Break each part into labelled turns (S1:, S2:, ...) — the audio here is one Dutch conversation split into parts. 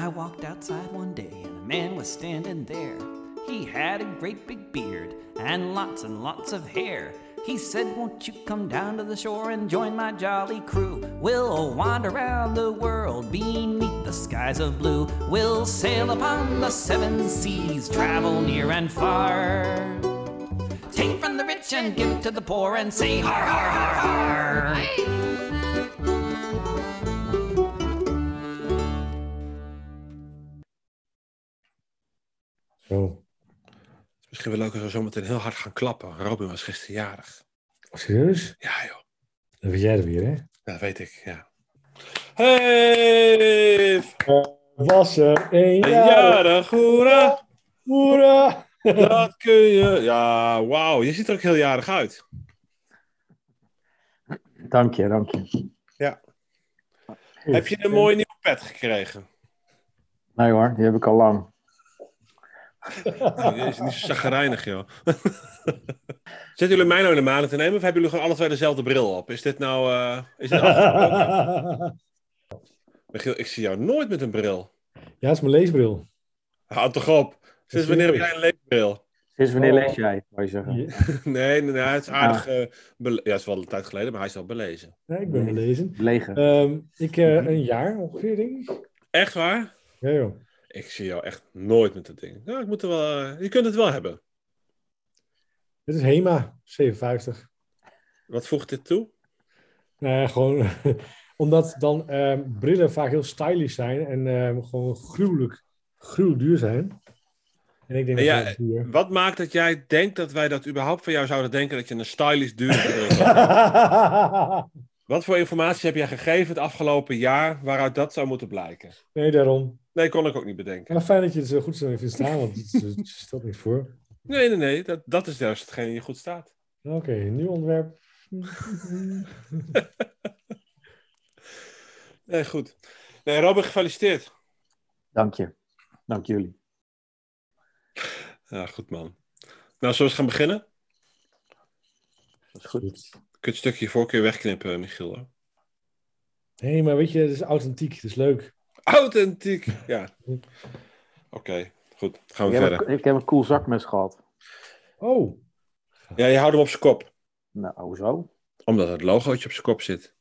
S1: I walked outside one day and a man was standing there. He had a great big beard and lots and lots of hair. He said, Won't you come down to the shore and join my jolly crew? We'll wander around the world beneath the skies of blue. We'll sail upon the seven seas, travel near and far. Take from the rich and give to the poor and say, Har, har, har, har.
S2: Misschien leuk als we zometeen heel hard gaan klappen. Robin was gisteren jarig.
S3: Serieus?
S2: Ja, joh.
S3: Dan weet jij er weer, hè?
S2: Dat weet ik, ja. Hey!
S3: Was er een
S2: jarig, hoera!
S3: Hoera!
S2: Dat kun je. Ja, wauw. Je ziet er ook heel jarig uit.
S4: Dank je, dank je.
S2: Heb je een mooie nieuwe pet gekregen?
S4: Nee hoor, die heb ik al lang.
S2: Die is niet zo chagrijnig, joh. Zitten jullie mij nou in de maanden te nemen of hebben jullie gewoon alle twee dezelfde bril op? Is dit nou... eh, is dit afgesproken? Michiel, ik zie jou nooit met een bril.
S3: ja, het is mijn leesbril.
S2: Houd toch op. Sinds wanneer heb jij een leesbril?
S4: Sinds wanneer
S3: Oh.
S4: lees jij, wou je zeggen?
S3: Ja,
S2: Nee, nee, nee, het is aardig... eh, bele- ja, het is wel een tijd geleden, maar hij is wel belezen.
S3: ik ben belezen.
S4: Legen.
S3: Ehm ik, eh, een jaar ongeveer, denk ik.
S2: Echt waar?
S3: Ja, joh.
S2: Ik zie jou echt nooit met dat ding. Nou, ik moet er wel... eh, je kunt het wel hebben.
S3: Dit is Hema, 57.
S2: Wat voegt dit toe?
S3: Nou ja, gewoon omdat dan ehm, brillen vaak heel stylish zijn en ehm, gewoon gruwelijk, gruwelijk duur zijn. En ik denk
S2: En
S3: dat
S2: ja,
S3: duur.
S2: Wat maakt dat jij denkt dat wij dat überhaupt van jou zouden denken dat je een stylish dure bril? Wat voor informatie heb jij gegeven het afgelopen jaar waaruit dat zou moeten blijken?
S3: nee, daarom.
S2: Nee, kon ik ook niet bedenken.
S3: Maar fijn dat je het zo goed zo vindt staan, want het, stelt niks voor.
S2: Nee, nee, nee. Dat, dat is juist hetgeen die goed staat.
S3: Oké, nieuw onderwerp.
S2: Nee, goed. Nee, Robin, gefeliciteerd.
S4: Dank je. Dank jullie.
S2: Ja, goed man. Nou, zullen we eens gaan beginnen?
S4: Dat is goed.
S2: Kun je het stukje voorkeur wegknippen, Michiel?
S3: Nee, maar weet je, het is authentiek, het is leuk.
S2: Authentiek. Ja. Oké, goed. Gaan we
S4: Ik heb,
S2: verder.
S4: een, ik heb een cool zakmes gehad.
S3: Oh,
S2: Ja, je houdt hem op zijn kop.
S4: Nou, hoezo?
S2: Omdat het logootje op zijn kop zit.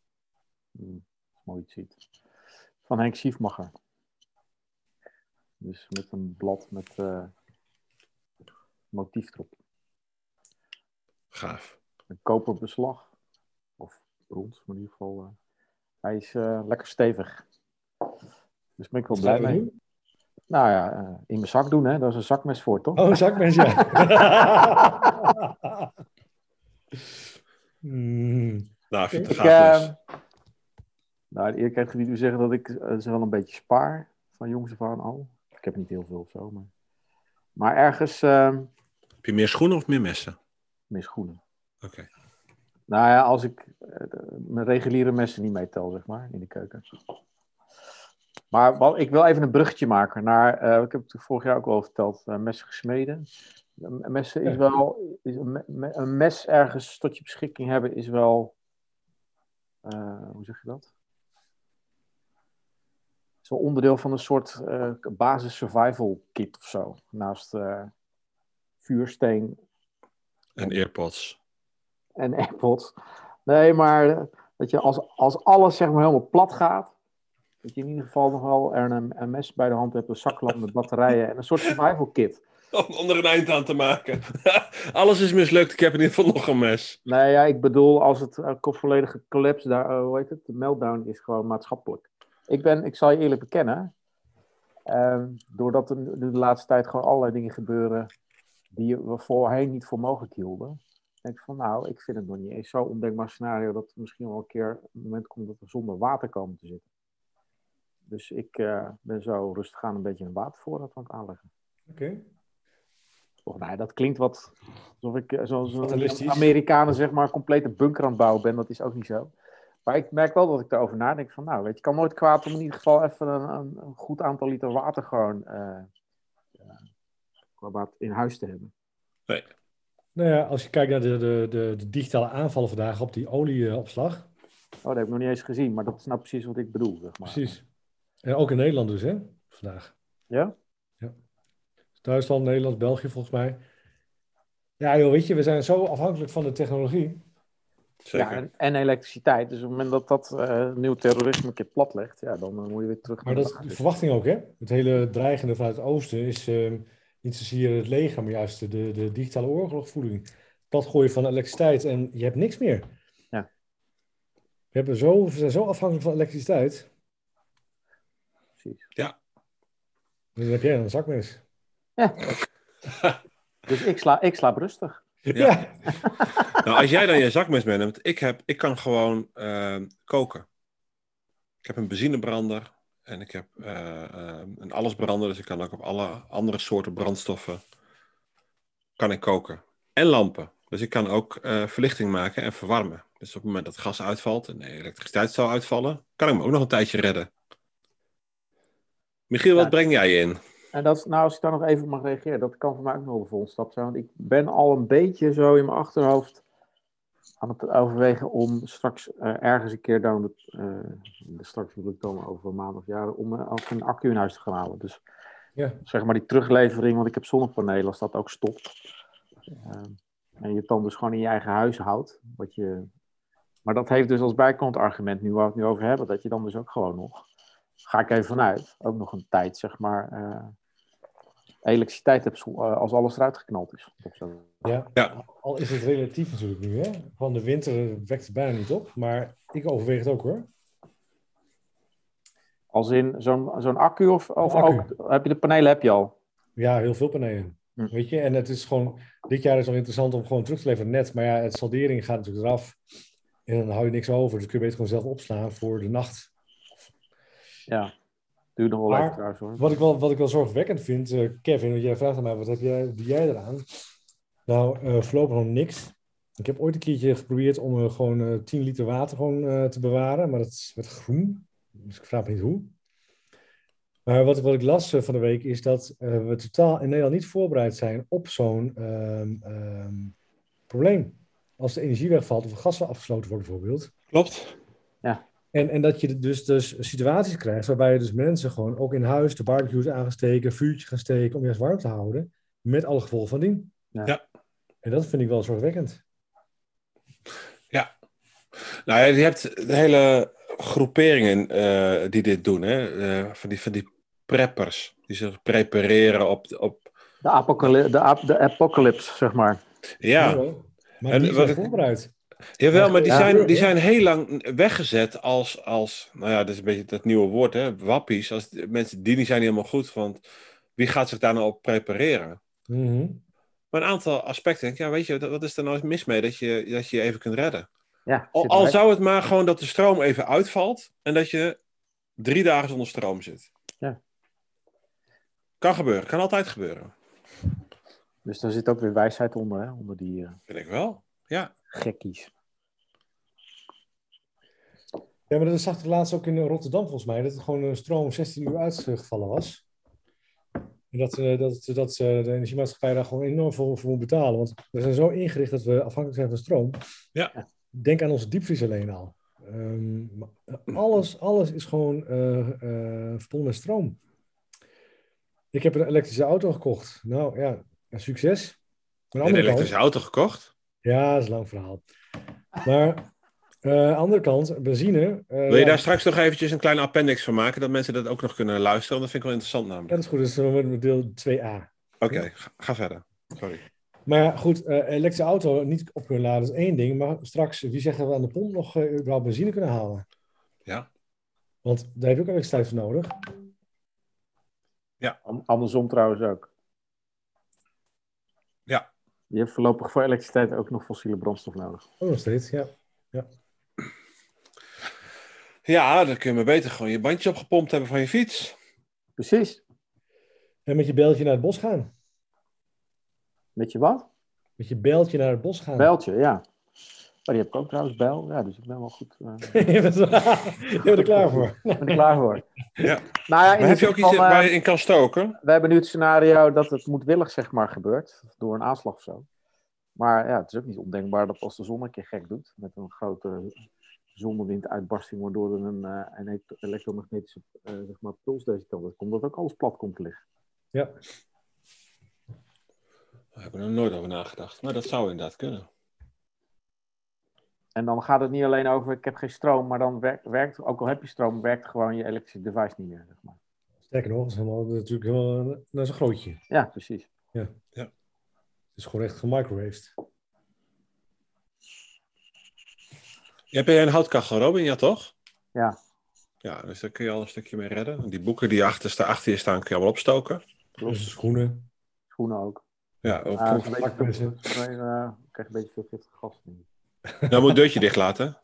S4: Hm, mooi iets ziet. Van Henk Schiefmacher. Dus met een blad met eh, motief erop.
S2: Gaaf.
S4: Een koperbeslag. Of brons, maar in ieder geval. eh, hij is eh, lekker stevig. Dus ben ik wel blij mee.
S3: doen?
S4: Nou ja, eh, in mijn zak doen, hè? Daar is een zakmes voor, toch?
S3: Oh, een zakmes, ja. Hmm.
S2: Nou, ik vind het gaaf
S4: eh, nou, de gebied u zeggen dat ik eh, ze wel een beetje spaar. Van jongs af aan al. Ik heb niet heel veel of zo, maar... Maar ergens eh
S2: Heb je meer schoenen of meer messen?
S4: meer schoenen.
S2: Oké.
S4: Nou ja, als ik eh, mijn reguliere messen niet meetel, zeg maar, in de keuken. Maar ik wil even een bruggetje maken naar, eh, ik heb het vorig jaar ook al verteld, eh, messen gesmeden. Een Messen is wel, is een, me- me- een mes ergens tot je beschikking hebben is wel, eh, hoe zeg je dat? Is wel onderdeel van een soort basis survival kit of zo. Naast vuursteen
S2: En AirPods.
S4: en AirPods. Nee, maar dat je als, als alles zeg maar helemaal plat gaat, dat je in ieder geval nog wel er een, een mes bij de hand hebt, een zaklamp met batterijen en een soort survival kit.
S2: Om, om er een eind aan te maken. Alles is mislukt. Ik heb in ieder geval nog een mes.
S4: Nee, ja, ik bedoel als het uh, volledige collapse, daar, eh, hoe heet het, de meltdown is gewoon maatschappelijk. Ik ben, ik zal je eerlijk bekennen, ehm, doordat er de laatste tijd gewoon allerlei dingen gebeuren die we voorheen niet voor mogelijk hielden, denk ik van nou, ik vind het nog niet eens zo ondenkbaar scenario dat er misschien wel een keer een moment komt dat we zonder water komen te zitten. Dus ik eh, ben zo rustig aan een beetje een watervoorraad aan het aanleggen.
S3: Oké.
S4: Of, nou, dat klinkt wat alsof ik eh, zoals de Amerikanen zeg maar een complete bunker aan het bouwen ben. Dat is ook niet zo. Maar ik merk wel dat ik daarover nadenk van nou, weet je, kan nooit kwaad om in ieder geval even een, een, een goed aantal liter water gewoon eh, eh, wat in huis te hebben.
S2: Nee.
S3: Nou ja, als je kijkt naar de, de, de, de digitale aanvallen vandaag op die olieopslag.
S4: Oh, dat heb ik nog niet eens gezien, maar dat is nou precies wat ik bedoel. Zeg maar.
S3: Precies. En ook in Nederland dus, hè? vandaag.
S4: Ja?
S3: Duitsland, Nederland, België volgens mij. Ja, joh, weet je, we zijn zo afhankelijk van de technologie.
S2: Zeker.
S4: Ja, en, en elektriciteit. Dus op het moment dat dat eh, nieuw terrorisme een keer plat legt, ja, dan eh, moet je weer terug
S3: Maar
S4: naar
S3: dat is
S4: de
S3: verwachting ook, hè? Het hele dreigende vanuit het oosten is ehm, niet zozeer het leger, maar juist de, de digitale oorlogvoering. Platgooien van elektriciteit en je hebt niks meer.
S4: Ja.
S3: We, hebben zo, we zijn zo afhankelijk van elektriciteit.
S4: Precies.
S3: Dan heb jij een zakmes.
S4: Dus ik, sla, ik slaap rustig.
S3: Ja.
S2: Nou, als jij dan je zakmes meeneemt, ik, heb, ik kan gewoon eh, koken. Ik heb een benzinebrander en ik heb eh, een allesbrander, dus ik kan ook op alle andere soorten brandstoffen kan ik koken. En lampen. Dus ik kan ook eh, verlichting maken en verwarmen. Dus op het moment dat gas uitvalt en de elektriciteit zou uitvallen, kan ik me ook nog een tijdje redden. Michiel, wat
S4: Ja.
S2: breng jij in?
S4: En dat, nou, als ik daar nog even mag reageren, dat kan voor mij ook nog wel de volgende stap zijn. Want ik ben al een beetje zo in mijn achterhoofd aan het overwegen om straks eh, ergens een keer dan, het, eh, straks wil ik dan over een maand of jaren, om ook een accu in huis te gaan halen. Dus
S3: Ja.
S4: zeg maar die teruglevering, want ik heb zonnepanelen, als dat ook stopt. en je het dan dus gewoon in je eigen huis houdt. Wat je, maar dat heeft dus als bijkomend argument, nu waar we het nu over hebben, dat je dan dus ook gewoon nog, ga ik even vanuit, ook nog een tijd, zeg maar, eh, elektriciteit hebt zo- eh, als alles eruit geknald is.
S3: Ja.
S2: Ja.
S3: Al is het relatief natuurlijk nu, hè? Van de winter wekt het bijna niet op, maar ik overweeg het ook hoor.
S4: Als in zo'n zo'n accu of, of
S3: accu.
S4: ook, heb je de panelen heb je al?
S3: Ja, heel veel panelen.
S4: Hm.
S3: Weet je, en het is gewoon, dit jaar is nog interessant om gewoon terug te leveren net, maar ja, het saldering gaat natuurlijk eraf. En dan hou je niks over, dus kun je beter gewoon zelf opslaan voor de nacht.
S4: Ja, duurt nog wel
S3: Maar-
S4: even trouwens hoor.
S3: Wat ik wel, wat ik wel zorgwekkend vind, eh, Kevin, want jij vraagt aan mij, wat heb jij, doe jij eraan? Nou, eh voorlopig nog niks. Ik heb ooit een keertje geprobeerd om eh, gewoon eh 10 liter water gewoon, eh, te bewaren, maar dat werd groen. Dus ik vraag me niet hoe. Maar wat, wat ik las van de week is dat eh, we totaal in Nederland niet voorbereid zijn op zo'n ehm, ehm, probleem. Als de energie wegvalt of de gassen afgesloten worden bijvoorbeeld.
S2: Klopt.
S3: En, en dat je dus, dus situaties krijgt waarbij je dus mensen gewoon ook in huis de barbecues aangesteken, vuurtje gaan steken om juist warm te houden. Met alle gevolgen van dien.
S4: Ja.
S2: Ja.
S3: En dat vind ik wel zorgwekkend.
S2: Nou ja, je hebt de hele groeperingen eh, die dit doen, hè? Eh, van, die, van die preppers, die zich prepareren op, op
S4: De, apocalypse, de, ap- de apocalypse, zeg maar.
S2: ja.
S3: Maar
S2: En
S3: die
S2: wat
S3: zijn
S2: ik-
S3: voorbereid.
S2: Jawel, maar die
S4: Ja.
S2: zijn, die zijn heel lang weggezet als, als, nou ja, dat is een beetje dat nieuwe woord, hè, wappies. Als mensen die niet zijn niet helemaal goed, want wie gaat zich daar nou op prepareren?
S3: Mhm.
S2: Maar een aantal aspecten, denk ik, ja, weet je, wat is er nou mis mee dat je dat je, je even kunt redden?
S4: Ja,
S2: Al, zou het maar gewoon dat de stroom even uitvalt en dat je drie dagen zonder stroom zit.
S4: Ja.
S2: Kan gebeuren, kan altijd gebeuren.
S4: Dus daar zit ook weer wijsheid onder, hè? onder die eh,
S2: Vind ik wel. Ja.
S4: gekkies.
S3: Ja, maar dat zag ik laatst ook in Rotterdam volgens mij. Dat er gewoon een stroom 16 uur uitgevallen was. En dat, eh, dat, dat eh, de energiemaatschappij daar gewoon enorm voor, voor moet betalen. Want we zijn zo ingericht dat we afhankelijk zijn van stroom.
S2: Ja.
S3: Denk aan onze diepvries alleen al. Ehm, maar alles, alles is gewoon eh, eh, verbonden met stroom. Ik heb een elektrische auto gekocht. Nou ja, succes.
S2: Een
S3: kant,
S2: elektrische auto gekocht.
S3: Ja, dat is een lang verhaal. Maar eh, aan de andere kant, benzine. eh,
S2: Wil je
S3: ja,
S2: daar straks nog eventjes een kleine appendix van maken, dat mensen dat ook nog kunnen luisteren? Dat vind ik wel interessant
S3: Ja,
S2: namelijk.
S3: dat is goed. Dus we met deel 2a.
S2: Oké, ga, ga verder. Sorry.
S3: Maar ja, goed, eh, elektrische auto niet op kunnen laden is één ding. Maar straks, wie zegt dat we aan de pomp nog eh, überhaupt benzine kunnen halen?
S2: Ja.
S3: Want daar heb je ook elektriciteit voor nodig.
S4: An- Andersom trouwens ook.
S2: Ja.
S4: Je hebt voorlopig voor elektriciteit ook nog fossiele brandstof nodig.
S3: Ook nog steeds, ja.
S2: Ja, dan kun je maar beter gewoon je bandje opgepompt hebben van je fiets.
S4: Precies.
S3: En met je beltje naar het bos gaan.
S4: Weet je wat?
S3: Met je beltje naar het bos gaan.
S4: Bijltje, ja. Maar die heb ik ook trouwens, bijl. Ja, dus ik ben wel goed. eh,
S3: je bent er klaar voor.
S4: ben er klaar voor.
S2: Ja.
S4: Nou ja, in
S2: Maar heb je ook iets
S4: geval, eh,
S2: waar je in kan stoken?
S4: we hebben nu het scenario dat het moedwillig zeg maar gebeurt. Door een aanslag of zo. Maar ja, het is ook niet ondenkbaar dat als de zon een keer gek doet. Met een grote zonnewinduitbarsting, waardoor er een, eh, een elektromagnetische zeg maar, puls deze kant op komt, dat ook alles plat komt te liggen.
S3: Ja,
S2: Daar heb ik er nooit over nagedacht. Maar dat zou inderdaad kunnen.
S4: En dan gaat het niet alleen over, ik heb geen stroom, maar dan werkt, werkt ook al heb je stroom, werkt gewoon je elektrische device niet meer. Zeg maar.
S3: sterker nog, dat is, helemaal, natuurlijk helemaal, dat is een grootje.
S4: Ja, precies.
S3: Het is gewoon echt gemicrowaved.
S2: Heb jij een houtkachel, Robin? Ja, toch?
S4: Ja.
S2: Ja, dus daar kun je al een stukje mee redden. Die boeken die achter, achter je staan, kun je allemaal opstoken.
S3: Dus de schoenen.
S4: Schoenen ook.
S2: Ja, ook.
S4: Is een beetje eh, ik krijg een beetje veel giftig gas. denk ik.
S2: Nou moet het deurtje dicht laten.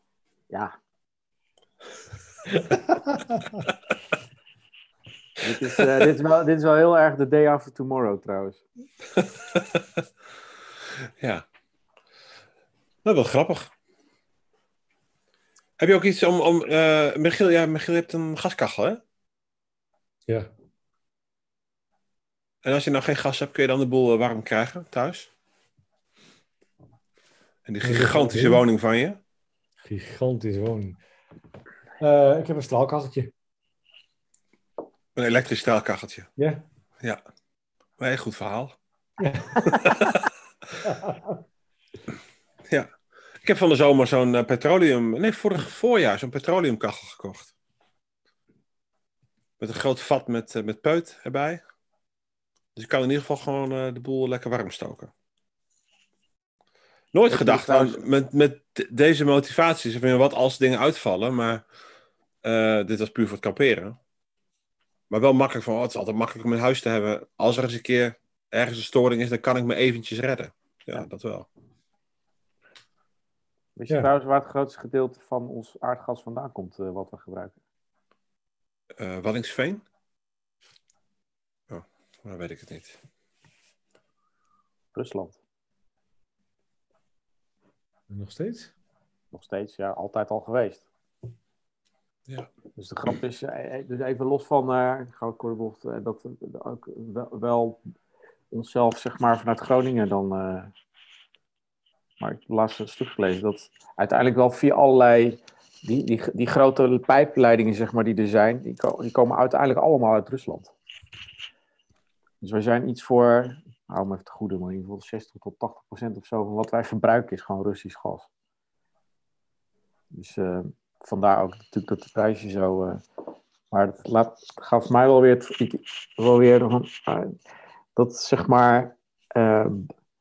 S4: Ja. dit, is, eh, dit, is wel, dit is wel heel erg de day after tomorrow trouwens.
S2: Ja. Dat is wel grappig. Heb je ook iets om... om eh, Michiel, ja, Michiel, je hebt een gaskachel, hè?
S3: Ja,
S2: En als je nou geen gas hebt, kun je dan de boel eh, warm krijgen thuis? En die gigantische woning van je?
S3: gigantische woning. Eh, ik heb een straalkacheltje.
S2: Een elektrisch straalkacheltje.
S3: Ja.
S2: Ja. Maar een goed verhaal. Ja. Ik heb van de zomer zo'n eh, petroleum... Nee, vorig voorjaar zo'n petroleumkachel gekocht. Met een groot vat met, eh, met peut erbij. Dus ik kan in ieder geval gewoon de boel lekker warm stoken. Nooit gedacht
S4: trouwens-
S2: aan, met, met de- deze motivaties. Van, wat als dingen uitvallen, maar eh, dit was puur voor het kamperen. Maar wel makkelijk van, oh, het is altijd makkelijk om een huis te hebben. Als er eens een keer ergens een storing is, dan kan ik me eventjes redden. Ja, dat wel.
S4: Wist je
S3: Ja.
S4: trouwens waar het grootste gedeelte van ons aardgas vandaan komt, eh, wat we gebruiken?
S2: Eh Wallingsveen? Oh, dan weet ik het niet.
S4: Rusland.
S3: Nog steeds?
S4: Nog steeds, ja, altijd al geweest.
S2: Ja.
S4: Dus de grap is, eh, eh, dus even los van, eh goud korte bocht, eh, dat we ook wel, wel onszelf, zeg maar, vanuit Groningen dan. maar ik heb laatst stuk gelezen dat uiteindelijk wel via allerlei. Die, die, die grote pijpleidingen, zeg maar, die er zijn, die, ko- die komen uiteindelijk allemaal uit Rusland. Dus wij zijn iets voor, hou me even te goede, maar in ieder geval 60 tot 80 procent of zo van wat wij verbruiken is gewoon Russisch gas. Dus eh, vandaar ook natuurlijk dat de prijsje zo. eh, maar laat, gaf mij wel weer, het, wel weer van, eh, dat zeg maar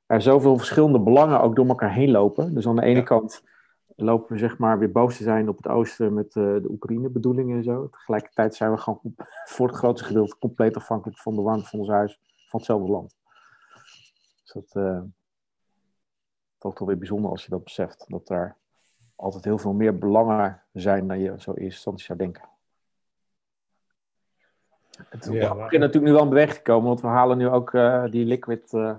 S4: er zoveel verschillende belangen ook door elkaar heen lopen. Dus aan de ene
S2: Ja.
S4: kant lopen we zeg maar weer boos te zijn op het oosten met de Oekraïne-bedoelingen en zo. Tegelijkertijd zijn we gewoon voor het grootste gedeelte compleet afhankelijk van de warmte van ons huis van hetzelfde land. Dat eh toch wel weer bijzonder als je dat beseft. Dat er altijd heel veel meer belangen zijn dan je zo in eerste instantie zou denken. Het is
S3: Ja,
S4: ja,
S3: maar-
S4: natuurlijk nu wel in beweging gekomen, want we halen nu ook eh, die liquid eh,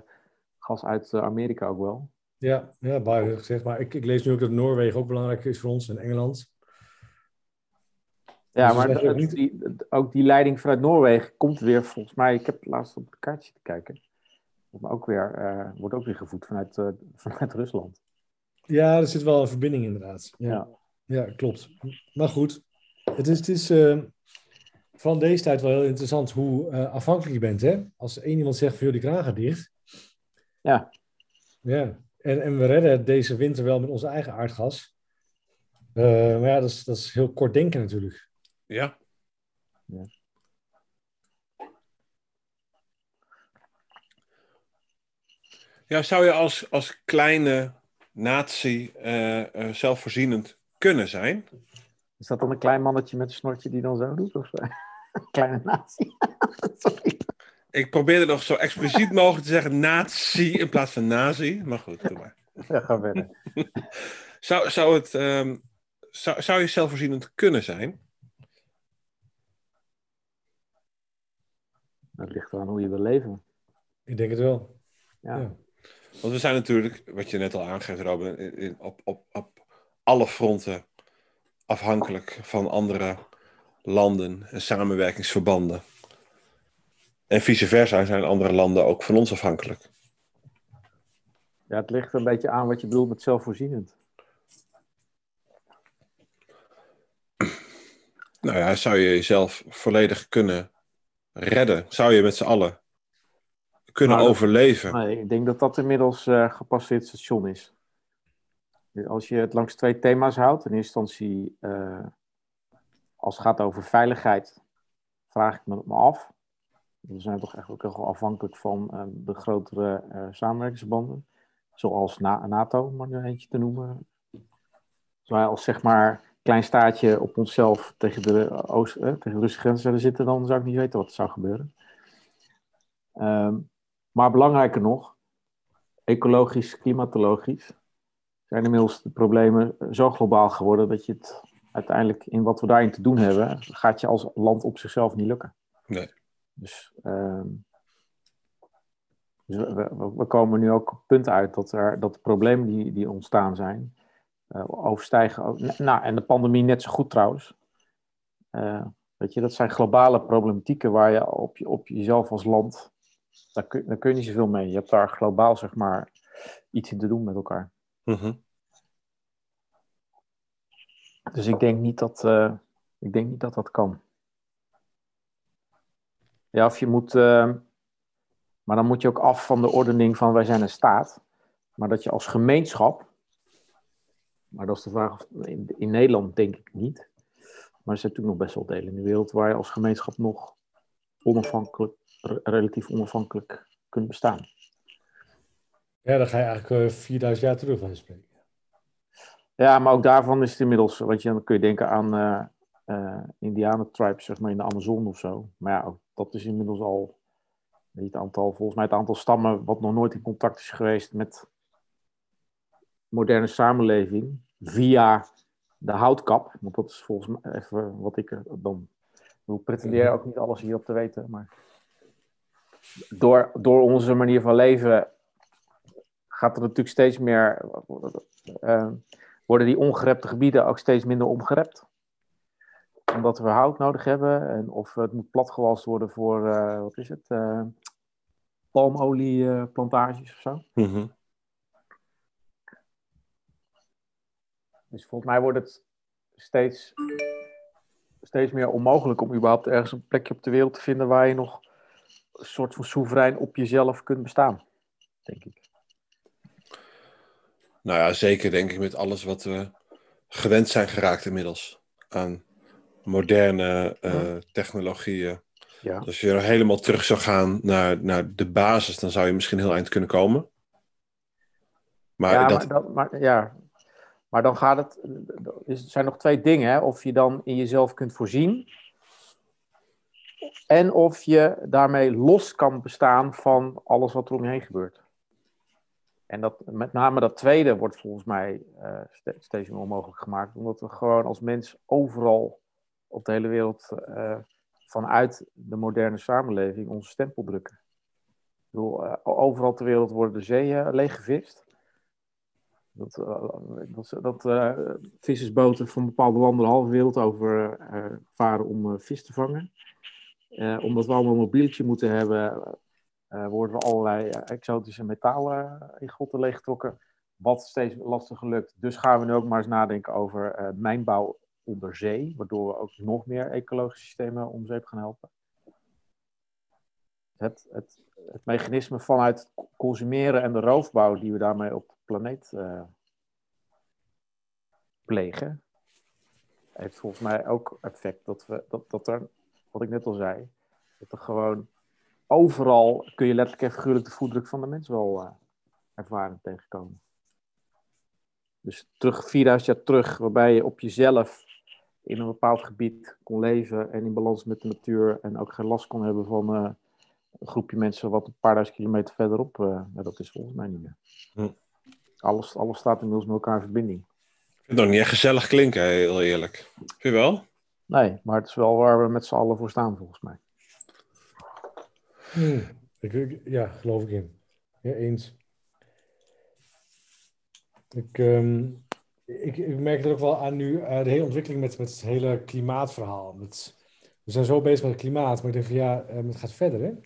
S4: gas uit Amerika ook wel.
S3: Ja, ja heeft gezegd. Maar ik, ik lees nu ook dat Noorwegen ook belangrijk is voor ons en Engeland.
S4: Ja,
S3: Dus
S4: maar
S3: ook
S4: het-
S3: niet-
S4: die, het- ook die leiding vanuit Noorwegen komt weer volgens mij, ik heb laatst op het kaartje te kijken, maar ook weer, eh, wordt ook weer gevoed vanuit, eh, vanuit Rusland.
S3: Ja, er zit wel een verbinding inderdaad. Ja,
S4: Ja.
S3: ja klopt. Maar goed, het is, het is eh, van deze tijd wel heel interessant hoe eh, afhankelijk je bent. Hè? Als één iemand zegt van die kraan gaat dicht.
S4: Ja.
S3: Ja, en, en we redden deze winter wel met onze eigen aardgas. Eh, maar ja, dat is, dat is heel kort denken natuurlijk.
S2: Ja.
S4: Ja.
S2: Ja, zou je als, als kleine natie eh, eh, zelfvoorzienend kunnen zijn?
S4: Is dat dan een klein mannetje met een snortje die dan zo doet? Of eh, een kleine natie? Sorry.
S2: Ik probeerde nog zo expliciet mogelijk te zeggen nazi in plaats van nazi. Maar goed, doe maar.
S4: Ja, ga verder.
S2: Zou, zou, het, ehm, zou, zou je zelfvoorzienend kunnen zijn?
S4: Dat ligt eraan hoe je wil leven.
S3: Ik denk het wel.
S4: Ja.
S3: Ja.
S2: Want we zijn natuurlijk, wat je net al aangeeft, Robin, in, in- op, op, op alle fronten afhankelijk van andere landen en samenwerkingsverbanden. En vice versa zijn andere landen ook van ons afhankelijk.
S4: ja, het ligt een beetje aan wat je bedoelt met zelfvoorzienend.
S2: Nou ja, zou je jezelf volledig kunnen redden? Zou je met z'n allen kunnen overleven?
S4: Ik denk dat dat inmiddels eh gepasseerd station is. Als je het langs twee thema's houdt, in eerste instantie eh, als het gaat over veiligheid, vraag ik me, me af. We zijn toch echt ook heel afhankelijk van eh, de grotere eh, samenwerkingsbanden, zoals Na- NATO, om maar nu eentje te noemen. Als wij als zeg maar klein staatje op onszelf tegen de, Oost, eh, tegen de Russische grens zouden zitten, dan zou ik niet weten wat er zou gebeuren. Ehm, maar belangrijker nog, ecologisch, klimatologisch, zijn inmiddels de problemen zo globaal geworden dat je het uiteindelijk in wat we daarin te doen hebben, gaat je als land op zichzelf niet lukken.
S2: Nee.
S4: Dus, ehm, dus we, komen nu ook op het punt uit dat, er, dat de problemen die, die ontstaan zijn, eh, overstijgen. Nou, en de pandemie net zo goed trouwens. Eh, weet je, dat zijn globale problematieken waar je op, je, op jezelf als land, daar kun, daar kun je niet zoveel mee. Je hebt daar globaal, zeg maar, iets in te doen met elkaar.
S2: Mhm.
S4: Dus ik denk niet dat, eh, ik denk niet dat dat kan. Ja, of je moet, eh, maar dan moet je ook af van de ordening van wij zijn een staat. Maar dat je als gemeenschap, maar dat is de vraag, of, in, in Nederland denk ik niet. Maar er zijn natuurlijk nog best wel delen in de wereld waar je als gemeenschap nog onafhankelijk, relatief onafhankelijk kunt bestaan.
S3: Ja, dan ga je eigenlijk eh, 4000 jaar terug van spreken.
S4: Ja, maar ook daarvan is het inmiddels, wat je, dan kun je denken aan eh eh Indianen-tribes, zeg maar in de Amazon of zo. Maar ja, ook dat is inmiddels al weet je, het aantal, volgens mij het aantal stammen wat nog nooit in contact is geweest met moderne samenleving via de houtkap. Want dat is volgens mij even wat ik dan. Ik pretendeer ook niet alles hierop te weten, maar door, door onze manier van leven gaat er natuurlijk steeds meer. eh, worden die ongerepte gebieden ook steeds minder omgerept. Omdat we hout nodig hebben. En of het moet platgewalst worden voor, eh, wat is het, eh palmolieplantages of zo.
S2: Mhm.
S4: Dus volgens mij wordt het steeds, steeds meer onmogelijk om überhaupt ergens een plekje op de wereld te vinden waar je nog soort van soeverein op jezelf kunt bestaan. Denk ik.
S2: Nou ja, zeker denk ik met alles wat we gewend zijn geraakt inmiddels aan moderne eh, technologieën.
S4: Ja.
S2: Als je er helemaal terug zou gaan naar, naar de basis, dan zou je misschien heel eind kunnen komen. Maar
S4: ja,
S2: dat,
S4: maar, dan, maar, ja, maar dan gaat het. Er zijn nog twee dingen. Hè? Of je dan in jezelf kunt voorzien. En of je daarmee los kan bestaan van alles wat er om je heen gebeurt. En dat, met name dat tweede wordt volgens mij eh, ste- steeds meer onmogelijk gemaakt. Omdat we gewoon als mens overal op de hele wereld eh, vanuit de moderne samenleving onze stempel drukken. Eh, overal ter wereld worden de zeeën leeggevist. Dat, dat, vissersboten van bepaalde landen de halve wereld over varen om vis te vangen. Eh, omdat we allemaal een mobieltje moeten hebben, eh, worden er allerlei eh, exotische metalen in grotten leeggetrokken. Wat steeds lastiger lukt. Dus gaan we nu ook maar eens nadenken over eh, mijnbouw onder zee. Waardoor we ook nog meer ecologische systemen om zeep gaan helpen. Het, het, het mechanisme vanuit consumeren en de roofbouw die we daarmee op de planeet eh, plegen, heeft volgens mij ook effect dat, we, dat, dat er, wat ik net al zei, dat er gewoon overal kun je letterlijk en figuurlijk de voetdruk van de mens wel eh, ervaren tegenkomen. Dus terug, 4000 jaar terug, waarbij je op jezelf in een bepaald gebied kon leven en in balans met de natuur en ook geen last kon hebben van eh, een groepje mensen wat een paar duizend kilometer verderop, eh, nou, dat is volgens mij niet meer.
S2: Hm.
S4: Alles, alles staat inmiddels met elkaar in verbinding.
S2: Ik vind het nog niet echt gezellig klinken, heel eerlijk. Vind je wel?
S4: Nee, maar het is wel waar we met z'n allen voor staan, volgens mij.
S3: Hmm. Ik, ja, geloof ik in. Ja, eens. Ik, ehm, ik, ik merk er ook wel aan nu eh, de hele ontwikkeling met, met het hele klimaatverhaal. We zijn zo bezig met het klimaat, maar ik denk van ja, eh, het gaat verder. Hè? Natuurlijk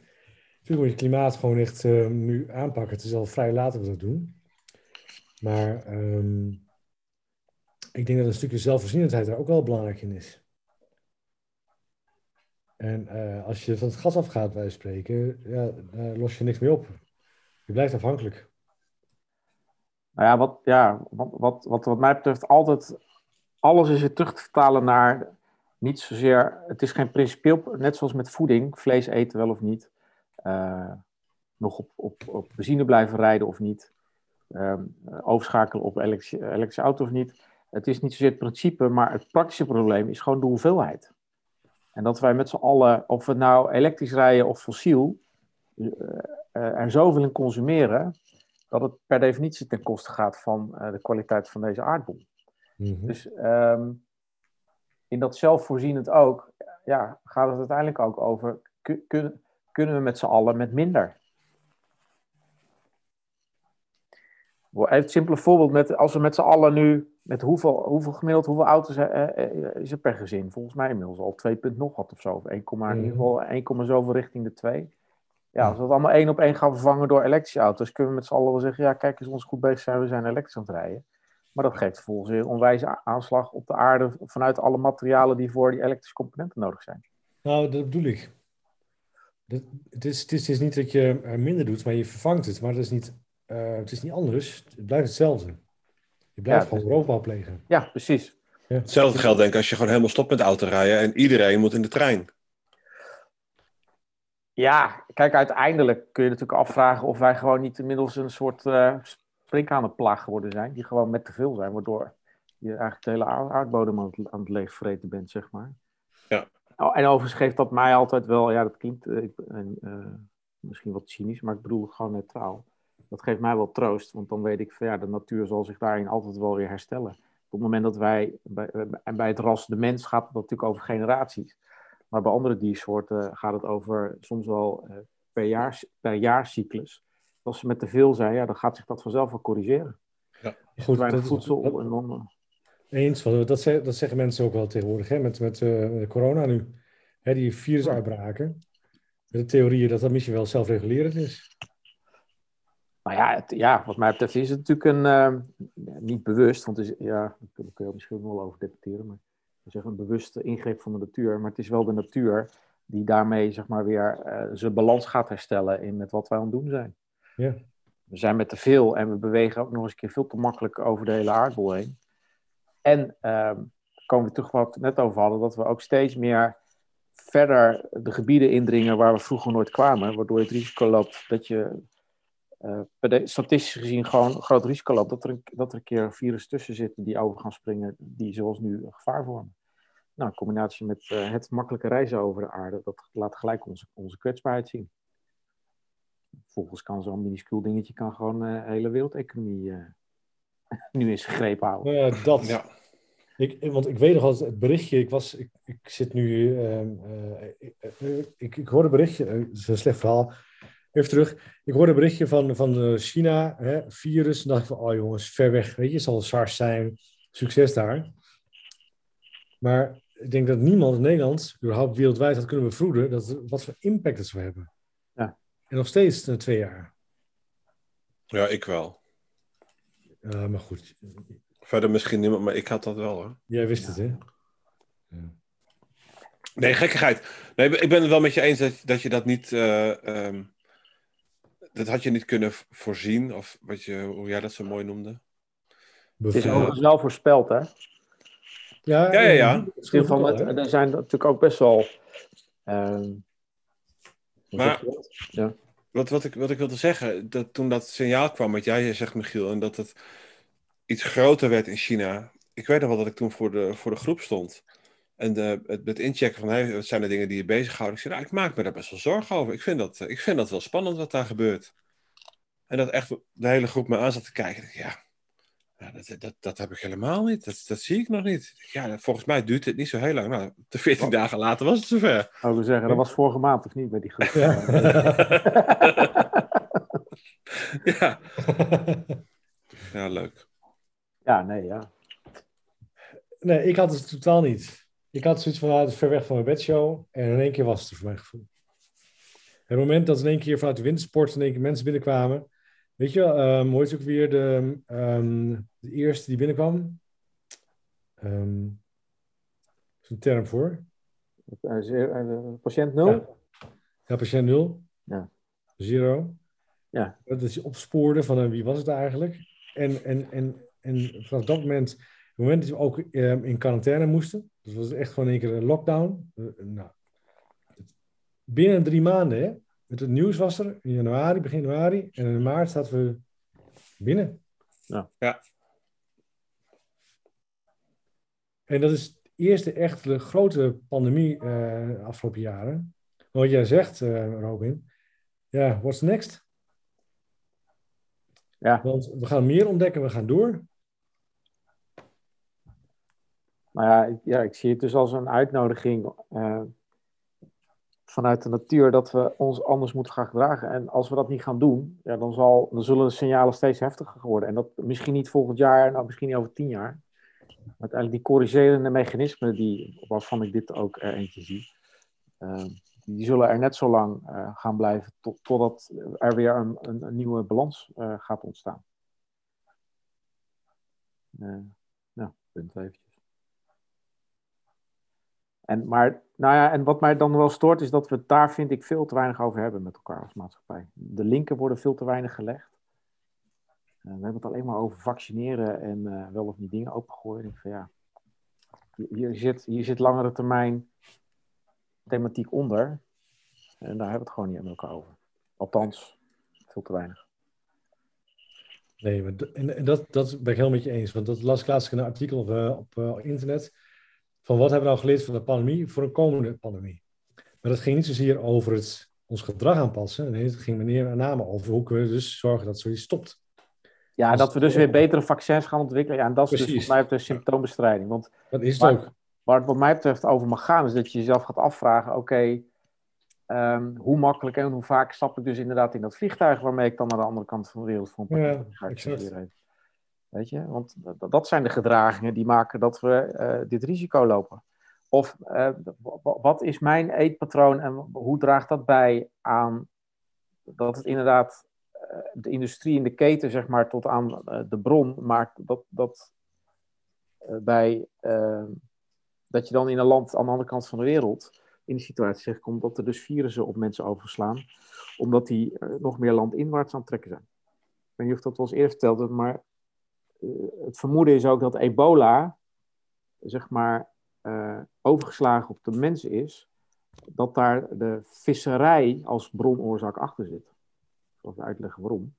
S3: moet je het klimaat gewoon echt eh, nu aanpakken. Het is al vrij laat dat we dat doen. Maar ehm, ik denk dat een stukje zelfvoorzienendheid er ook wel belangrijk in is. En eh, als je van het gas afgaat, wij spreken, ja, los je niks meer op. Je blijft afhankelijk.
S4: Nou ja, wat, ja wat, wat, wat, wat mij betreft altijd alles is weer terug te vertalen naar niet zozeer, het is geen principieel, net zoals met voeding, vlees eten wel of niet, eh, nog op, op, op benzine blijven rijden of niet, ehm, overschakelen op elektrische, elektrische auto of niet. Het is niet zozeer het principe, maar het praktische probleem is gewoon de hoeveelheid. En dat wij met z'n allen, of we nou elektrisch rijden of fossiel, uh, er zoveel in consumeren, dat het per definitie ten koste gaat van uh, de kwaliteit van deze aardbol. Mm -hmm. Dus um, in dat zelfvoorzienend ook, ja, gaat het uiteindelijk ook over, kun, kunnen we met z'n allen met minder? Even het simpele voorbeeld, met, als we met z'n allen nu, met hoeveel, hoeveel gemiddeld, hoeveel auto's uh, is er per gezin? Volgens mij inmiddels al 2 punt nog wat of zo. 1, mm. In ieder geval 1, zoveel richting de 2. Ja, als we dat allemaal één op één gaan vervangen door elektrische auto's, kunnen we met z'n allen wel zeggen, ja, kijk eens, ons goed bezig zijn, we zijn elektrisch aan het rijden. Maar dat geeft volgens een onwijze aanslag op de aarde vanuit alle materialen die voor die elektrische componenten nodig zijn.
S3: Nou, dat bedoel ik. Dat, het, is, het, is, het is niet dat je minder doet, maar je vervangt het. Maar dat is niet, uh, het is niet anders. Het blijft hetzelfde. Je blijft ja, gewoon roofbouw plegen.
S4: Ja, precies.
S2: Ja. Hetzelfde geldt denk ik als je gewoon helemaal stopt met autorijden en iedereen moet in de trein.
S4: Ja, kijk, uiteindelijk kun je natuurlijk afvragen of wij gewoon niet inmiddels een soort uh, sprinkhanenplaag geworden zijn, die gewoon met te veel zijn, waardoor je eigenlijk de hele aardbodem aan het, aan het leegvreten bent, zeg maar.
S2: Ja.
S4: Oh, en overigens geeft dat mij altijd wel, ja, dat klinkt uh, uh, misschien wat cynisch, maar ik bedoel het gewoon neutraal. Dat geeft mij wel troost, want dan weet ik van ja, de natuur zal zich daarin altijd wel weer herstellen. Op het moment dat wij, bij, en bij het ras de mens gaat het natuurlijk over generaties. Maar bij andere diersoorten gaat het over soms wel uh, per, jaar, per jaarcyclus. Als ze met te veel zijn, ja, dan gaat zich dat vanzelf wel corrigeren.
S2: Ja.
S4: Goed, weinig voedsel dat, en dan...
S3: Eens, dat, zeggen, dat zeggen mensen ook wel tegenwoordig, hè, met, met uh, corona nu. Hè, die virusuitbraken. De theorieën dat dat misschien wel zelfregulerend is.
S4: Nou ja, het, ja, wat mij betreft is het natuurlijk een, uh, niet bewust, want het is, ja, daar kun je misschien wel over debatteren, maar zeg een bewuste ingreep van de natuur. Maar het is wel de natuur die daarmee zeg maar weer uh, zijn balans gaat herstellen in met wat wij aan het doen zijn.
S3: Ja.
S4: We zijn met te veel en we bewegen ook nog eens een keer veel te makkelijk over de hele aardbol heen. En uh, komen we terug wat we net over hadden, dat we ook steeds meer verder de gebieden indringen waar we vroeger nooit kwamen, waardoor je het risico loopt dat je uh, statistisch gezien gewoon een groot risico loopt dat er, een, dat er een keer virus tussen zitten die over gaan springen, die zoals nu een gevaar vormen. Nou, in combinatie met uh, het makkelijke reizen over de aarde, dat laat gelijk onze, onze kwetsbaarheid zien. Volgens kan zo'n minuscuul dingetje kan gewoon uh, hele wereldeconomie uh, nu in zijn greep houden.
S3: Nou ja, dat. Ja. Ik, want ik weet nog altijd het berichtje, ik, was, ik, ik zit nu, uh, ik, ik hoorde een berichtje, het is een slecht verhaal, even terug. Ik hoorde een berichtje van, van China, hè, virus, en dacht ik van, oh jongens, ver weg, weet je, het zal SARS zijn, succes daar. Maar ik denk dat niemand in Nederland, überhaupt wereldwijd, had kunnen bevroeden dat, wat voor impact het zou hebben.
S4: Ja.
S3: En nog steeds na twee jaar.
S2: Ja, ik wel.
S3: Uh, maar goed.
S2: Verder misschien niemand, maar ik had dat wel hoor.
S3: Jij wist ja. het, hè?
S2: Ja. Nee, gekkigheid. Nee, ik ben het wel met je eens dat, dat je dat niet. Uh, um, dat had je niet kunnen voorzien, of wat je, hoe jij dat zo mooi noemde.
S4: Het is overigens wel voorspeld, hè?
S2: Ja, ja, ja. ja.
S4: In van het, er zijn natuurlijk ook best wel. Uh,
S2: maar ja. wat, wat, ik, wat ik wilde zeggen, dat toen dat signaal kwam, wat jij zegt, Michiel, en dat het iets groter werd in China. Ik weet nog wel dat ik toen voor de, voor de groep stond. En de, het, het inchecken van, hey, wat zijn de dingen die je bezighouden? Ik zei, nou, ik maak me daar best wel zorgen over. Ik vind, dat, ik vind dat wel spannend wat daar gebeurt. En dat echt de hele groep me aan zat te kijken. Ja, ja dat, dat, dat heb ik helemaal niet. Dat, dat zie ik nog niet. Ja, volgens mij duurt het niet zo heel lang. Nou, de 14 wat? dagen later was het zover.
S4: Zou ik zeggen, dat was vorige maand of niet bij die groep?
S2: Ja. ja. ja, leuk.
S4: Ja, nee, ja.
S3: Nee, ik had het totaal niet. Ik had zoiets van, nou, het is ver weg van mijn bedshow. En in één keer was het er voor mijn gevoel. Het moment dat in één keer vanuit de wintersport in één keer mensen binnenkwamen. Weet je, um, hoe is ook weer de, um, de eerste die binnenkwam? Um, is een term voor.
S4: Eh, eh, patiënt 0?
S3: Ja. Ja, patiënt 0.
S4: Ja.
S3: Zero.
S4: Ja.
S3: Dat is opsporen van eh, wie was het eigenlijk. En, en, en, en vanaf dat moment, het moment dat we ook eh, in quarantaine moesten, dus was echt gewoon één keer een lockdown. Eh, nou, binnen drie maanden, hè? Met het nieuws was er in januari, begin januari. En in maart zaten we binnen.
S4: Ja.
S2: Ja.
S3: En dat is de eerste echte grote pandemie eh, de afgelopen jaren. Wat jij zegt, eh, Robin. Ja, what's next?
S4: Ja.
S3: Want we gaan meer ontdekken, we gaan door.
S4: Maar ja ik, ja, ik zie het dus als een uitnodiging eh, vanuit de natuur dat we ons anders moeten gaan gedragen. En als we dat niet gaan doen, ja, dan, zal, dan zullen de signalen steeds heftiger worden. En dat misschien niet volgend jaar, nou, misschien niet over tien jaar. Uiteindelijk die corrigerende mechanismen, die, waarvan ik dit ook er eentje zie, eh, die zullen er net zo lang eh, gaan blijven tot, totdat er weer een, een, nieuwe balans eh, gaat ontstaan. Eh, ja, punt eventjes. En, maar, nou ja, en wat mij dan wel stoort, is dat we het daar, vind ik, veel te weinig over hebben met elkaar als maatschappij. De linken worden veel te weinig gelegd. Eh, we hebben het alleen maar over vaccineren en eh, wel of niet dingen opengooien. Ik van ja, hier, zit, hier zit langere termijn thematiek onder. En daar hebben we het gewoon niet met elkaar over. Althans, veel te weinig.
S3: Nee, en, en dat, dat ben ik helemaal met je eens. Want dat las ik laatst in een artikel op, eh, op internet. Van wat hebben we nou geleerd van de pandemie voor een komende pandemie? Maar dat ging niet zozeer over het, ons gedrag aanpassen. Nee, het ging meer met name over hoe kunnen we dus zorgen dat zoiets stopt.
S4: Ja,
S3: Dus-
S4: dat we dus weer betere vaccins gaan ontwikkelen. Ja, en dat is dus volgens mij de symptoombestrijding. Want
S3: Dat is het
S4: Maar-
S3: ook.
S4: Waar het wat mij betreft over mag gaan, is dat je jezelf gaat afvragen: oké, ehm, hoe makkelijk en hoe vaak stap ik dus inderdaad in dat vliegtuig waarmee ik dan naar de andere kant van de wereld voor een
S3: Ja,
S4: pakket ga
S3: exact.
S4: exporteren? Weet je, want dat, zijn de gedragingen die maken dat we eh, dit risico lopen. Of eh, wat is mijn eetpatroon en hoe draagt dat bij aan dat het inderdaad eh, de industrie in de keten, zeg maar, tot aan de bron maakt dat, dat bij dat je dan in een land aan de andere kant van de wereld in de situatie terecht komt dat er dus virussen op mensen overslaan, omdat die nog meer landinwaarts aan het trekken zijn. Ik weet niet of dat wel eerder vertelde, maar het vermoeden is ook dat ebola, zeg maar, eh, overgeslagen op de mens is, dat daar de visserij als bronoorzaak achter zit. Ik zal even uitleggen waarom.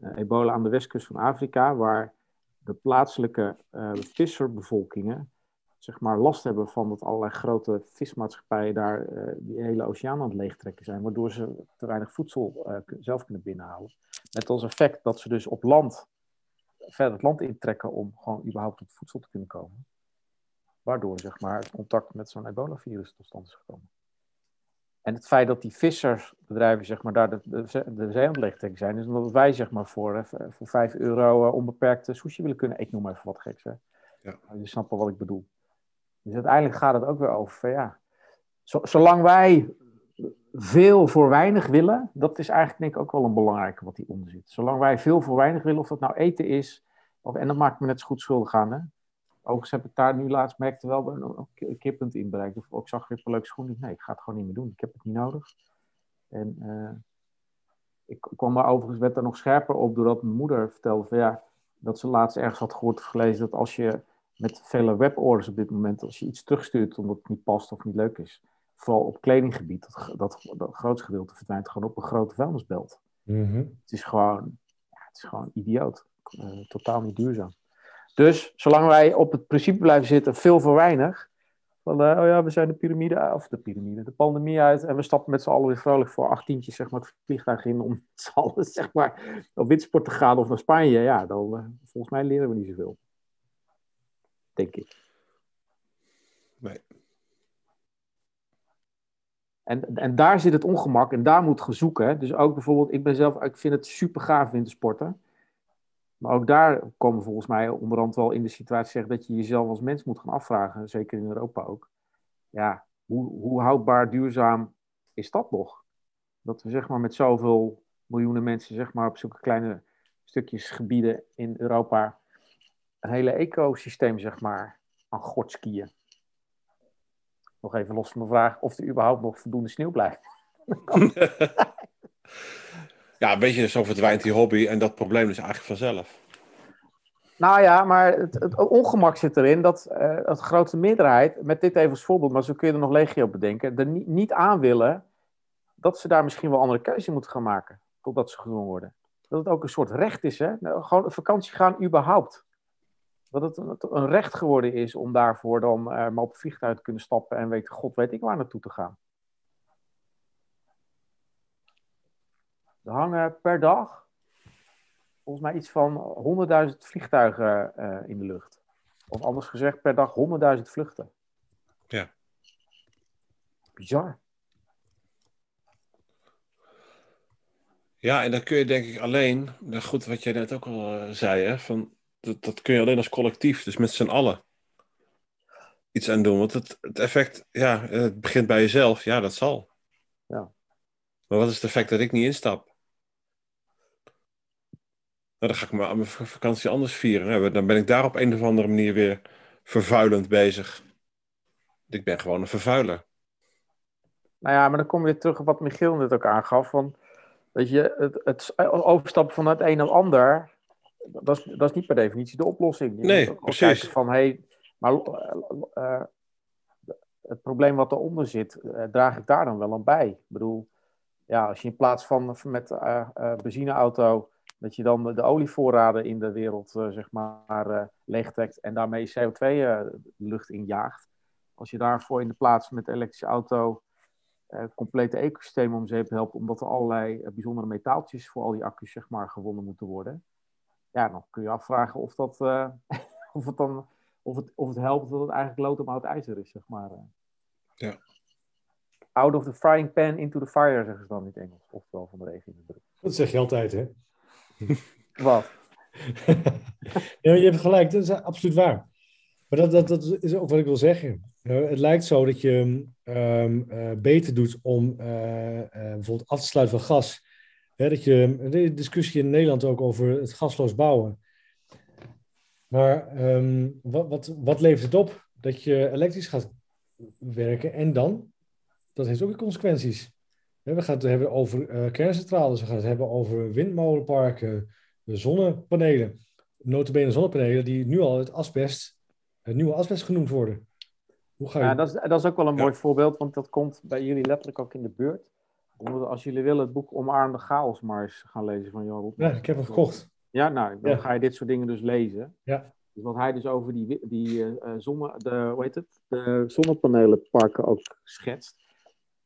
S4: Eh, ebola aan de westkust van Afrika, waar de plaatselijke eh, visserbevolkingen zeg maar, last hebben van dat allerlei grote vismaatschappijen daar eh, die hele oceaan aan het leegtrekken zijn, waardoor ze te weinig voedsel eh, zelf kunnen binnenhalen. Met als effect dat ze dus op land verder het land intrekken om gewoon überhaupt op voedsel te kunnen komen. Waardoor zeg maar, het contact met zo'n ebola-virus tot stand is gekomen. En het feit dat die vissersbedrijven zeg maar, daar de, de, de zee aan het leegtrekken zijn, is omdat wij zeg maar, voor, eh, voor 5 euro eh, onbeperkte sushi willen kunnen. Ik noem maar even wat geks. Hè?
S2: Ja.
S4: Je snapt wel wat ik bedoel. Dus uiteindelijk gaat het ook weer over, ja, zo- zolang wij veel voor weinig willen, dat is eigenlijk denk ik ook wel een belangrijke wat hieronder zit. Zolang wij veel voor weinig willen, of dat nou eten is, of, en dat maakt me net zo goed schuldig aan. Hè? Overigens heb ik daar nu laatst, merkte wel een, een, keerpunt in bereikt. Of ik zag weer een leuke schoenen. Nee, ik ga het gewoon niet meer doen. Ik heb het niet nodig. En eh, ik kwam daar overigens, werd daar nog scherper op, doordat mijn moeder vertelde van ja, dat ze laatst ergens had gehoord of gelezen dat als je met vele weborders op dit moment, als je iets terugstuurt omdat het niet past of niet leuk is, vooral op kledinggebied, dat, dat, dat grootste gedeelte verdwijnt gewoon op een grote vuilnisbelt.
S3: Mhm.
S4: Het is gewoon, ja, het is gewoon idioot. Eh, totaal niet duurzaam. Dus zolang wij op het principe blijven zitten, veel voor weinig. Van, eh, oh ja, we zijn de piramide, of de piramide, de pandemie uit. En we stappen met z'n allen weer vrolijk voor achttientjes, zeg maar, het vliegtuig in om met z'n allen, zeg maar, op witsport te gaan of naar Spanje. Ja, dan, eh, volgens mij leren we niet zoveel. Denk ik.
S2: Nee.
S4: En, en daar zit het ongemak en daar moet je zoeken. Dus ook bijvoorbeeld, ik ben zelf, ik vind het super gaaf wintersporten. Maar ook daar komen volgens mij onderhand wel in de situatie zeg, dat je jezelf als mens moet gaan afvragen, zeker in Europa ook. Ja, hoe, hoe houdbaar, duurzaam is dat nog? Dat we zeg maar met zoveel miljoenen mensen zeg maar op zulke kleine stukjes gebieden in Europa een hele ecosysteem zeg maar aan gort skiën. Nog even los van de vraag of er überhaupt nog voldoende sneeuw blijft.
S2: Ja, weet je, zo verdwijnt die hobby en dat probleem is eigenlijk vanzelf.
S4: Nou ja, maar het, het ongemak zit erin dat uh, het grootste meerderheid, met dit even als voorbeeld, maar zo kun je er nog legio bedenken, er niet, niet aan willen dat ze daar misschien wel andere keuze moeten gaan maken, totdat ze gedwongen worden. Dat het ook een soort recht is, hè? Nou, gewoon vakantie gaan überhaupt. Dat het een, een recht geworden is om daarvoor dan uh, maar op het vliegtuig te kunnen stappen en weet god weet ik waar naartoe te gaan. Er hangen per dag volgens mij iets van 100.000 vliegtuigen uh, in de lucht. Of anders gezegd, per dag 100.000 vluchten.
S2: Ja.
S4: Bizar.
S2: Ja, en dan kun je denk ik alleen, goed wat jij net ook al uh, zei, hè, van, dat, dat kun je alleen als collectief, dus met z'n allen, iets aan doen. Want het, het effect, ja, het begint bij jezelf, ja, dat zal.
S4: Ja.
S2: Maar wat is het effect dat ik niet instap? Nou, dan ga ik mijn vakantie anders vieren. Dan ben ik daar op een of andere manier weer vervuilend bezig. Ik ben gewoon een vervuiler.
S4: Nou ja, maar dan kom je weer terug op wat Michiel net ook aangaf. Van, weet je, het, het overstappen van het een naar het ander, dat is, dat is niet per definitie de oplossing. Je
S2: nee, precies.
S4: Van, hey, maar uh, het probleem wat eronder zit, uh, draag ik daar dan wel aan bij? Ik bedoel, ja, als je in plaats van met uh, benzineauto dat je dan de olievoorraden in de wereld zeg maar, leegtrekt en daarmee CO2 uh, lucht injaagt. Als je daarvoor in de plaats met de elektrische auto complete ecosystemen om zeep helpt, omdat er allerlei bijzondere metaaltjes voor al die accu's zeg maar, gewonnen moeten worden. Ja, dan kun je afvragen of, dat, of, het, dan, of, het, of het helpt dat het eigenlijk lood om oud ijzer is. Zeg maar.
S2: Ja.
S4: Out of the frying pan into the fire, zeggen ze dan in het Engels. Oftewel van de regen in de druk.
S3: Dat zeg je altijd, hè?
S4: Wat?
S3: ja, je hebt gelijk, dat is absoluut waar. Maar dat, dat, dat is ook wat ik wil zeggen. het lijkt zo dat je um, uh, beter doet om uh, uh, bijvoorbeeld af te sluiten van gas. Hè, dat je, de discussie in Nederland ook over het gasloos bouwen. Maar um, wat, wat, wat levert het op? Dat je elektrisch gaat werken en dan? Dat heeft ook weer consequenties. We gaan het hebben over kerncentrales, we gaan het hebben over windmolenparken, zonnepanelen. Notabene zonnepanelen die nu al het asbest, het nieuwe asbest genoemd worden.
S4: Hoe ga je... Ja, dat is, dat is ook wel een mooi voorbeeld, want dat komt bij jullie letterlijk ook in de buurt. Als jullie willen het boek Omarmde Chaos maar eens gaan lezen van Johan
S3: Ja, ik heb hem gekocht.
S4: Ja, nou, dan ja. ga je dit soort dingen dus lezen.
S3: Ja.
S4: Dus wat hij dus over die, die uh, zonne, de, hoe heet het? de zonnepanelenparken ook schetst.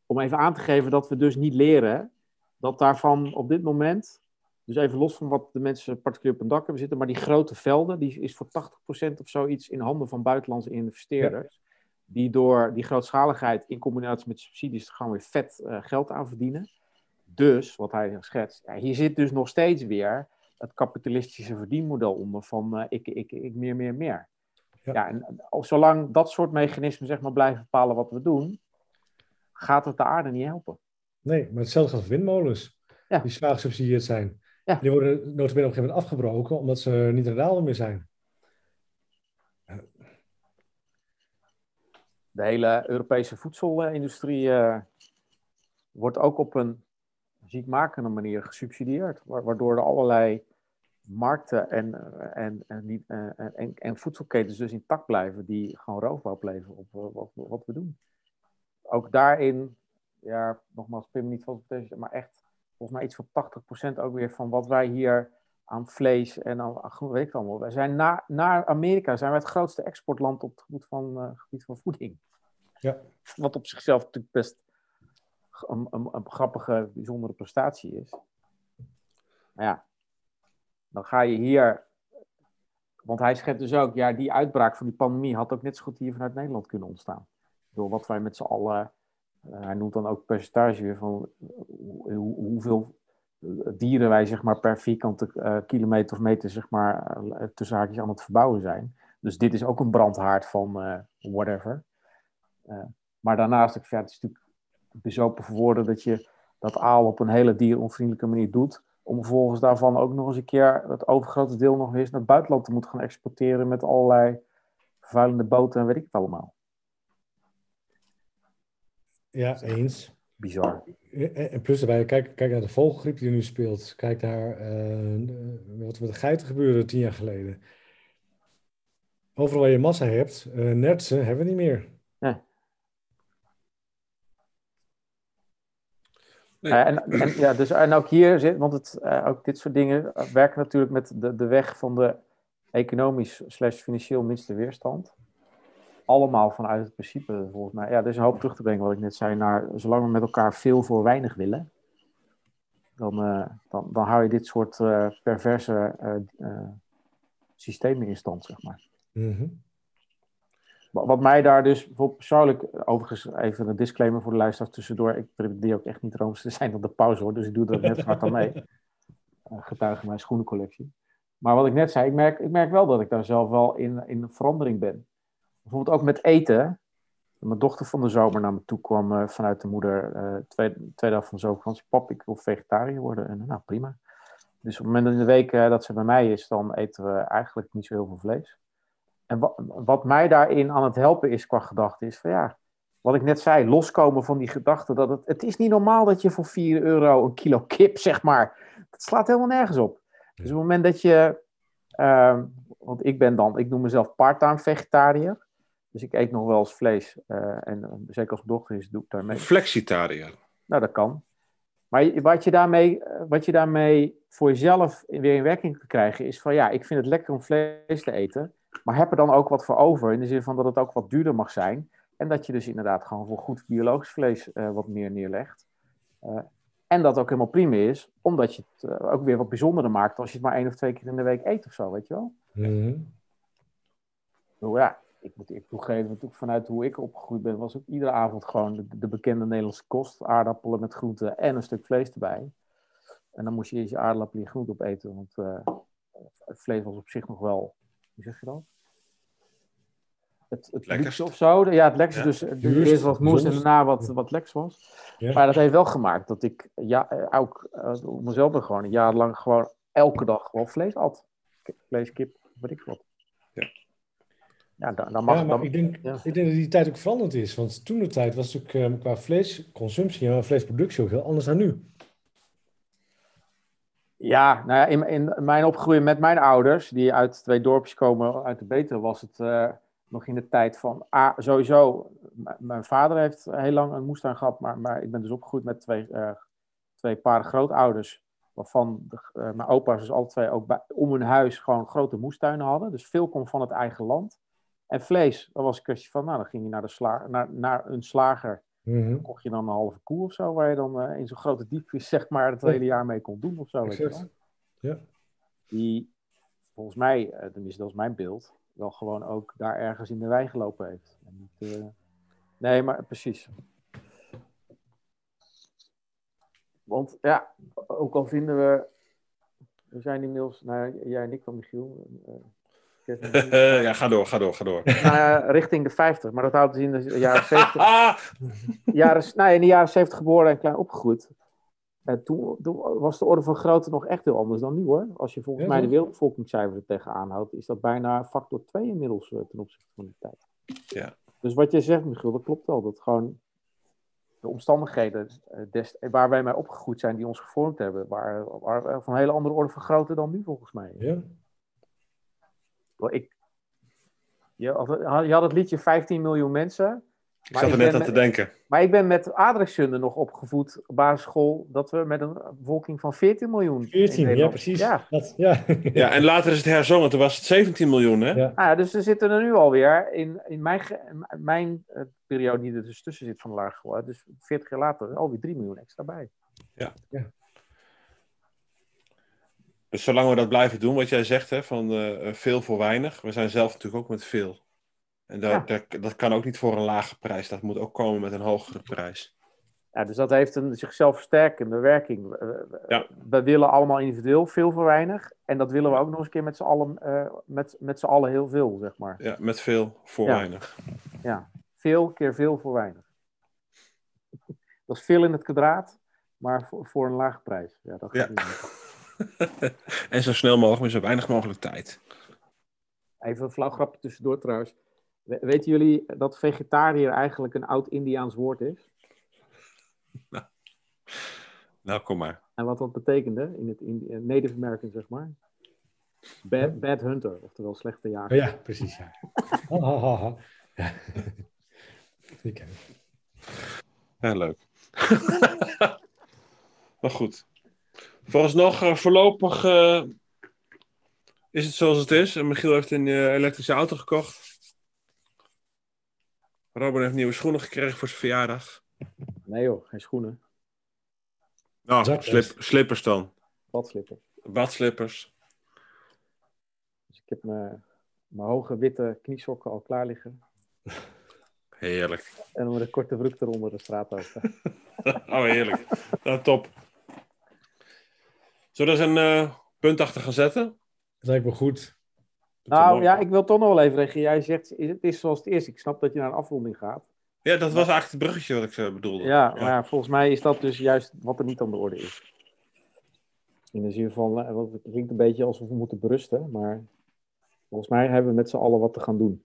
S4: Om even aan te geven dat we dus niet leren dat daarvan op dit moment dus even los van wat de mensen particulier op een dak hebben zitten, maar die grote velden, die is voor 80% of zoiets in handen van buitenlandse investeerders. Die door die grootschaligheid in combinatie met subsidies gewoon weer vet uh, geld aan verdienen. Dus, wat hij schetst, ja, hier zit dus nog steeds weer het kapitalistische verdienmodel onder van uh, ik, ik, ik, meer, meer, meer. Ja. ja en zolang dat soort mechanismen zeg maar, blijven bepalen wat we doen, gaat het de aarde niet helpen.
S3: Nee, maar hetzelfde gaat voor windmolens, ja. die zwaar gesubsidieerd zijn. Ja. Die worden notabene op een gegeven moment afgebroken omdat ze niet rendabel meer zijn.
S4: De hele Europese voedselindustrie uh, wordt ook op een ziekmakende manier gesubsidieerd, waardoor er allerlei markten en, en, en, en, en, voedselketens dus intact blijven, die gewoon roofbouw plegen op wat, we doen. Ook daarin, ja, nogmaals, me niet van maar echt volgens mij iets van 80% ook weer van wat wij hier aan vlees en aan, weet ik allemaal. Wij zijn na, naar Amerika zijn wij het grootste exportland op het gebied van, gebied van voeding.
S3: Ja.
S4: Wat op zichzelf natuurlijk best een, grappige, bijzondere prestatie is. Maar ja, dan ga je hier. Want hij schetst dus ook, ja, die uitbraak van die pandemie had ook net zo goed hier vanuit Nederland kunnen ontstaan. Door wat wij met z'n allen uh, hij noemt dan ook percentage weer van hoe, hoeveel dieren wij zeg maar, per vierkante kilometer of meter zeg maar, tussen haakjes aan het verbouwen zijn. Dus dit is ook een brandhaard van whatever. Maar daarnaast, ik ja, het is natuurlijk bezopen voor woorden dat je dat aal op een hele dieronvriendelijke manier doet. Om vervolgens daarvan ook nog eens een keer het overgrote deel nog eens naar het buitenland te moeten gaan exporteren met allerlei vervuilende boten en weet ik het allemaal.
S3: Ja, eens.
S4: Bizar.
S3: En plus daarbij, kijk, kijk naar de vogelgriep die nu speelt. Kijk naar eh, wat er met de geiten gebeurde tien jaar geleden. Overal waar je massa hebt, eh nertsen hebben we niet meer.
S2: Nee.
S4: Eh, en, en, ja, dus, en ook hier zit, want het, eh, ook dit soort dingen eh, werken natuurlijk met de, de weg van de economisch slash financieel minste weerstand. Allemaal vanuit het principe, volgens mij. Ja, er is een hoop terug te brengen, wat ik net zei, naar zolang we met elkaar veel voor weinig willen, dan, eh, dan, dan hou je dit soort perverse systemen in stand, zeg maar.
S3: Mhm.
S4: Wa- Wat mij daar dus bijvoorbeeld persoonlijk, overigens even een disclaimer voor de luisteraars tussendoor. Ik probeer ook echt niet rooms te zijn op de pauze hoor, dus ik doe er net hard aan mee. Uh, getuige mijn schoenencollectie. Maar wat ik net zei, ik merk, ik merk wel dat ik daar zelf wel in, in verandering ben. Bijvoorbeeld ook met eten. Mijn dochter van de zomer naar me toe kwam eh, vanuit de moeder, eh tweede, tweede helft van de zomervakantie. Pap, ik wil vegetariër worden. En nou, prima. Dus op het moment in de week eh, dat ze bij mij is, dan eten we eigenlijk niet zo heel veel vlees. En wa- wat mij daarin aan het helpen is qua gedachte, is van ja, wat ik net zei, loskomen van die gedachte dat het, het is niet normaal dat je voor 4 euro een kilo kip, zeg maar. Dat slaat helemaal nergens op. Dus op het moment dat je, ehm, want ik ben dan, ik noem mezelf part-time vegetariër. Dus ik eet nog wel eens vlees. eh, en eh, zeker als mijn dochter is, doe ik daarmee.
S2: Flexitariër.
S4: Nou, dat kan. Maar wat je daarmee, eh, wat je daarmee voor jezelf weer in werking kan krijgen, is van ja, ik vind het lekker om vlees te eten. Maar heb er dan ook wat voor over, in de zin van dat het ook wat duurder mag zijn. En dat je dus inderdaad gewoon voor goed biologisch vlees eh, wat meer neerlegt. Eh, en dat ook helemaal prima is, omdat je het eh, ook weer wat bijzonderder maakt als je het maar één of twee keer in de week eet of zo, weet je wel.
S3: Mhm.
S4: Nou ja, ik moet ik toegeven, vanuit hoe ik opgegroeid ben, was ook iedere avond gewoon de, de bekende Nederlandse kost. Aardappelen met groenten en een stuk vlees erbij. En dan moest je eerst je aardappelen en je groente opeten, want het vlees was op zich nog wel, hoe zeg je dat? Het, het
S2: Lekkerst.
S4: of zo. Ja, het lekkerst.
S2: Ja.
S4: Dus eh,
S3: Duurst,
S4: eerst wat moest en daarna wat, wat lekkers was.
S3: Ja.
S4: Maar dat heeft wel gemaakt dat ik ja, eh, ook op mezelf ben gewoon een jaar lang gewoon elke dag gewoon vlees at. Vlees, kip, weet ik wat.
S2: Ja.
S4: Ja, dan, dan mag
S3: ja, maar
S4: dan,
S3: ik denk,
S4: ja.
S3: ik denk dat die tijd ook veranderd is. Want toen de tijd was natuurlijk eh, qua vleesconsumptie en vleesproductie ook heel anders dan nu.
S4: Ja, nou ja, in, in mijn opgroeien met mijn ouders, die uit twee dorpjes komen uit de Betuwe, was het eh, nog in de tijd van, sowieso, mijn vader heeft heel lang een moestuin gehad, maar, maar ik ben dus opgegroeid met twee, eh, twee paren grootouders, waarvan de, eh, mijn opa's dus alle twee ook om hun huis gewoon grote moestuinen hadden. Dus veel kwam van het eigen land. En vlees, dat was een kwestie van, nou, dan ging je naar, de sla naar, naar een slager
S3: Mhm.
S4: kocht je dan een halve koe of zo, waar je dan eh, in zo'n grote diepvries zeg maar het hele jaar mee kon doen of zo. Weet je.
S3: Ja.
S4: Die volgens mij, eh, tenminste dat is mijn beeld, wel gewoon ook daar ergens in de wei gelopen heeft. En niet, eh, Nee, maar precies. Want ja, ook al vinden we, we zijn inmiddels, nou jij en ik dan Michiel,
S2: ja, ga door, ga door, ga door.
S4: nou richting de 50, maar dat houdt dus in de jaren 70
S2: Ah,
S4: jaren, nou, in de jaren 70 geboren en klein opgegroeid. En toen, toen was de orde van grootte nog echt heel anders dan nu hoor. Als je volgens
S3: Ja,
S4: mij de wereldbevolkingscijfers er tegenaan houdt, is dat bijna factor 2 inmiddels eh, ten opzichte van die tijd.
S2: Ja.
S4: Dus wat jij zegt, Michiel, dat klopt wel. Dat gewoon de omstandigheden eh, des, waar wij mee opgegroeid zijn, die ons gevormd hebben, waren, waren van een hele andere orde van grootte dan nu volgens mij.
S3: Ja.
S4: Ik, je, had- je had het liedje 15 miljoen mensen.
S2: ik
S4: maar
S2: zat er net aan
S4: met-
S2: te denken.
S4: maar ik ben met aardrijkskunde nog opgevoed op basisschool dat we met een bevolking van 14 miljoen. in
S3: 14, ja precies.
S4: Ja.
S3: Dat, ja.
S2: Ja, en later is het herzongen, toen was het 17 miljoen, hè?
S3: Ja.
S4: Ah, ja, dus we zitten er nu alweer in, in mijn, mijn eh, periode die er dus tussen zit van de lagere Dus 40 jaar later alweer 3 miljoen extra bij.
S2: Dus zolang we dat blijven doen, wat jij zegt, hè, van eh, veel voor weinig. We zijn zelf natuurlijk ook met veel. En dat,
S4: Ja.
S2: dat, dat kan ook niet voor een lage prijs. Dat moet ook komen met een hogere prijs.
S4: Ja, dus dat heeft een zichzelf versterkende werking. We- we-
S2: Ja.
S4: We willen allemaal individueel veel voor weinig. En dat willen we ook nog eens een keer met z'n allen, eh, met, met z'n allen heel veel, zeg maar.
S2: Ja, met veel voor
S4: Ja.
S2: weinig.
S4: Ja, veel keer veel voor weinig. Dat is veel in het kwadraat, maar voor, voor een lage prijs. Ja, dat gaat niet.
S2: en zo snel mogelijk, met zo weinig mogelijk tijd.
S4: Even een flauw grapje tussendoor trouwens. We- Weten jullie dat vegetariër eigenlijk een oud-Indiaans woord is?
S2: nou. nou, kom maar.
S4: En wat dat betekende in het in, in Native American, zeg maar. Bad, bad hunter, oftewel slechte jager.
S3: Oh ja, precies. Ja. Ha, ha, ha, ha. Ja. Die ken ik.
S2: Ja, leuk. maar goed. Vooralsnog, eh, voorlopig eh, is het zoals het is. En Michiel heeft een eh, elektrische auto gekocht. Robin heeft nieuwe schoenen gekregen voor zijn verjaardag.
S4: Nee joh, geen schoenen.
S2: Nou, slip, slippers dan.
S4: Badslippers.
S2: Badslippers.
S4: Dus ik heb mijn, mijn hoge witte kniesokken al klaar liggen.
S2: Heerlijk.
S4: En dan met een korte broek eronder de straat over.
S2: Oh, heerlijk. Nou, top. Zullen we er eens een eh, punt achter gaan zetten?
S3: Dat lijkt me goed.
S4: nou ja, ik wil toch nog wel even reageren. Jij zegt, het is zoals het is. Ik snap dat je naar een afronding gaat.
S2: Ja, dat was eigenlijk het bruggetje wat ik eh, bedoelde.
S4: Ja, maar ja, volgens mij is dat dus juist wat er niet aan de orde is. In de zin van, eh, het klinkt een beetje alsof we moeten berusten, maar volgens mij hebben we met z'n allen wat te gaan doen.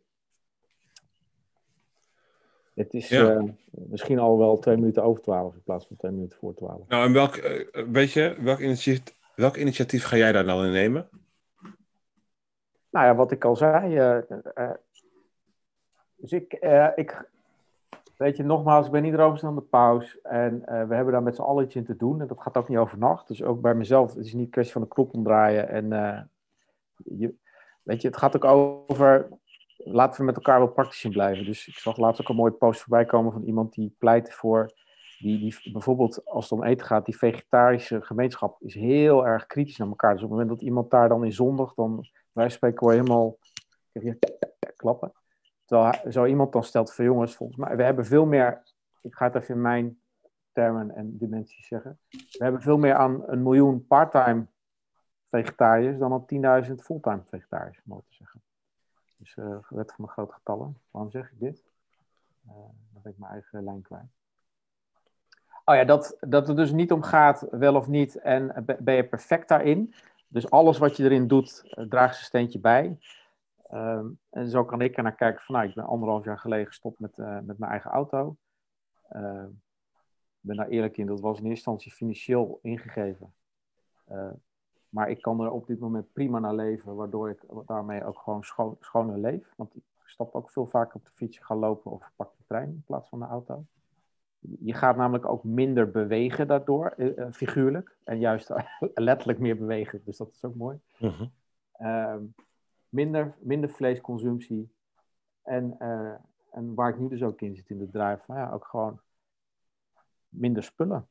S4: Het is
S2: Ja.
S4: misschien al wel twee minuten over twaalf in plaats van twee minuten voor twaalf.
S2: Nou, en welk, weet je, welk initiatief, welk initiatief ga jij daar dan in nemen?
S4: Nou ja, wat ik al zei. eh, eh, dus ik, eh, ik, weet je, nogmaals, ik ben niet roomster dan de paus. En we hebben daar met z'n allen iets in te doen. En dat gaat ook niet over nacht. Dus ook bij mezelf, het is niet een kwestie van de knop omdraaien. En je, weet je, het gaat ook over, laten we met elkaar wel praktisch in blijven. Dus ik zag laatst ook een mooie post voorbij komen van iemand die pleit voor, die, bijvoorbeeld als het om eten gaat, die vegetarische gemeenschap is heel erg kritisch naar elkaar. Dus op het moment dat iemand daar dan in zondigt, dan wij spreken je helemaal klappen. Terwijl zo iemand dan stelt van jongens, volgens mij, we hebben veel meer, ik ga het even in mijn termen en dimensies zeggen, we hebben veel meer aan een miljoen part-time vegetariërs dan aan 10.000 fulltime vegetariërs, om te zeggen. Dus eh wet van de grote getallen. Waarom zeg ik dit? Eh, dan ben ik mijn eigen lijn kwijt. Oh ja, dat, dat het dus niet om gaat, wel of niet, en ben- je perfect daarin. Dus alles wat je erin doet, eh, draagt zijn steentje bij. Ehm, en zo kan ik er naar kijken van, nou, ik ben anderhalf jaar geleden gestopt met, eh, met mijn eigen auto. Ehm, Ik ben daar eerlijk in, dat was in eerste instantie financieel ingegeven. Eh, maar ik kan er op dit moment prima naar leven, waardoor ik daarmee ook gewoon scho schoner leef. Want ik stap ook veel vaker op de fiets, ga lopen of pak de trein in plaats van de auto. Je gaat namelijk ook minder bewegen daardoor, eh, eh, figuurlijk. En juist letterlijk meer bewegen, dus dat is ook mooi. Ehm, minder, minder vleesconsumptie. En, eh, en waar ik nu dus ook in zit in de drive, van ja, ook gewoon minder spullen.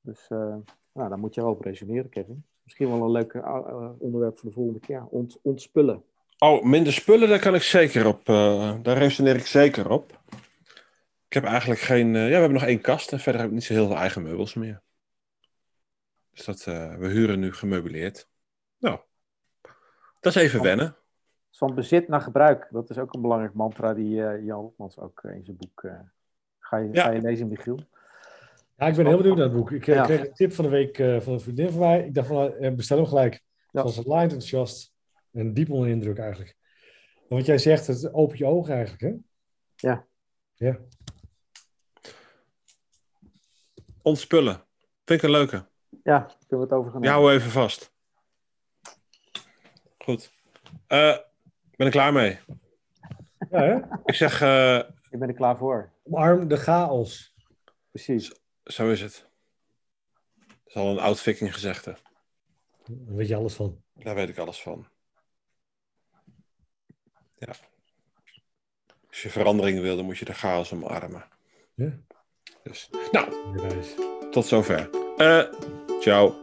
S4: Dus nou, daar moet je wel op resoneren, Kevin. Misschien wel een leuk onderwerp voor de volgende keer. Ont, ontspullen.
S2: Oh, minder spullen, daar kan ik zeker op. daar resoneer ik zeker op. Ik heb eigenlijk geen. eh, ja, we hebben nog één kast en verder heb ik niet zo heel veel eigen meubels meer. Dus dat, eh, we huren nu gemeubileerd. Nou, dat is even wennen.
S4: Van bezit naar gebruik. Dat is ook een belangrijk mantra die eh, Jan Hopmans ook in zijn boek. eh, ga, je,
S2: Ja.
S4: ga je lezen, Michiel?
S3: Ja, ik ben heel benieuwd naar het boek. Ik
S4: Ja.
S3: kreeg een tip van de week eh, van een vriendin van mij. Ik dacht van, eh, bestel hem gelijk.
S4: Ja.
S3: Ze was light enthousiast en diep onder de indruk eigenlijk. En wat jij zegt, het opent je ogen eigenlijk, hè?
S4: Ja.
S3: Ja.
S2: Ontspullen. Vind ik een leuke.
S4: Ja, kunnen we het over gaan
S2: hou even vast. Goed. Eh, ik ben er klaar mee.
S3: Ja, hè?
S2: Ik zeg, eh,
S4: Ik ben er klaar voor.
S3: Omarm de chaos.
S4: Precies.
S2: zo is het. Dat is al een oud viking gezegde.
S3: Daar weet je alles van.
S2: Daar weet ik alles van. Ja. Als je verandering wil, dan moet je de chaos omarmen.
S3: Ja.
S2: Dus, nou,
S3: Bewijs.
S2: tot zover. Eh, ciao.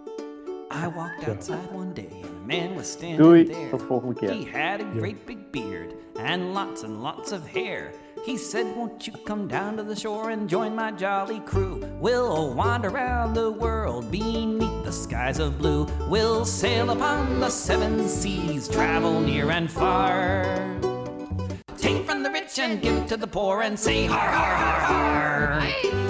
S1: I walked outside one day and a man was standing
S4: Doei.
S1: there.
S4: Tot volgende keer.
S1: He had a great big beard and lots and lots of hair. He said, Won't you come down to the shore and join my jolly crew? We'll wander around the world beneath the skies of blue. We'll sail upon the seven seas, travel near and far. Take from the rich and give to the poor and say, Har, har, har, har.